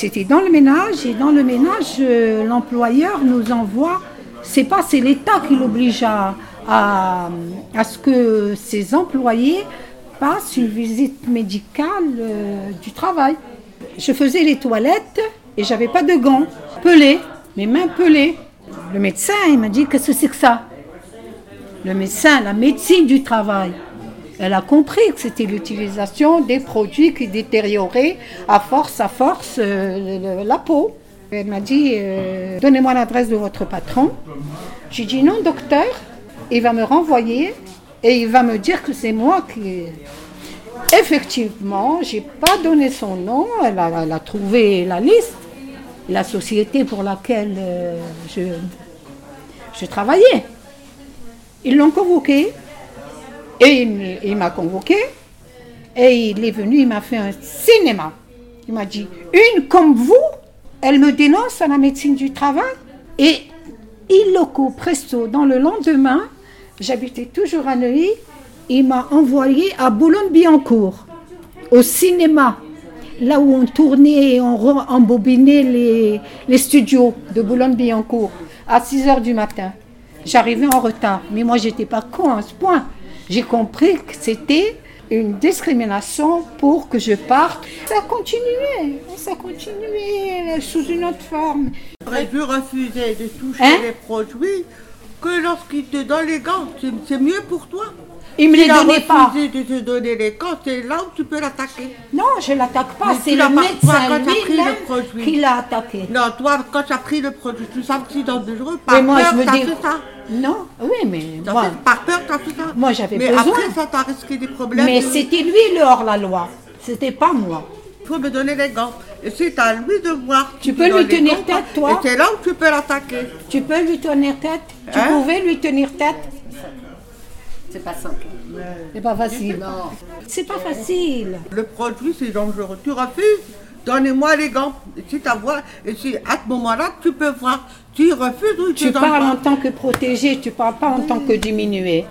c'était dans le ménage et dans le ménage, euh, l'employeur nous envoie, c'est pas, c'est l'État qui l'oblige à, à, ce que ses employés passent une visite médicale euh, du travail. Je faisais les toilettes et j'avais pas de gants, pelés, mes mains pelées. Le médecin, il m'a dit qu'est-ce que c'est que ça? Le médecin, la médecine du travail. Elle a compris que c'était l'utilisation des produits qui détérioraient à force, à force euh, la peau. Elle m'a dit euh, Donnez-moi l'adresse de votre patron. J'ai dit Non, docteur. Il va me renvoyer et il va me dire que c'est moi qui. Effectivement, j'ai pas donné son nom. Elle a, trouvé la liste, la société pour laquelle euh, je travaillais. Ils l'ont convoqué. Et il, m'a convoqué. Et il est venu, il m'a fait un cinéma. Il m'a dit, une comme vous, elle me dénonce à la médecine du travail. Et illoco presto, dans le lendemain, j'habitais toujours à Neuilly, il m'a envoyé à Boulogne-Billancourt, au cinéma, là où on tournait et on embobinait les, studios de Boulogne-Billancourt, à 6 heures du matin. J'arrivais en retard, mais moi, j'étais pas con à ce point. J'ai compris que c'était une discrimination pour que je parte. Ça continuait, ça continuait sous une autre forme. J'aurais dû refuser de toucher Hein? les produits que lorsqu'il te donne les gants. C'est- mieux pour toi. Il me les donnait pas. refusé de te donner les gants, c'est là où tu peux l'attaquer. Non, je l'attaque pas, c'est le médecin lui-même qui l'a attaqué. Non, toi, quand tu as pris le produit, tu sais que c'est dangereux. Par Mais moi, peur, je me dis. ça. Non, oui, mais T'as moi, fait- par peur, t'as fait ça. Moi, j'avais Mais besoin. après, ça t'a risqué des problèmes. mais de- c'était lui le hors-la-loi. C'était pas moi. Il faut me donner les gants. Et c'est à lui de voir. Tu peux lui tenir gants, tête, toi Et c'est là où tu peux l'attaquer. Tu peux lui tenir tête Tu Hein? pouvais lui tenir tête C'est pas simple. C'est pas facile. Non. C'est pas facile. Le produit, c'est dangereux. Tu refuses, donnez-moi les gants. Et si ta voix, et si à ce moment-là, tu peux voir. Tu refuses ou tu parles en tant que protégé, tu parles pas en tant que diminué.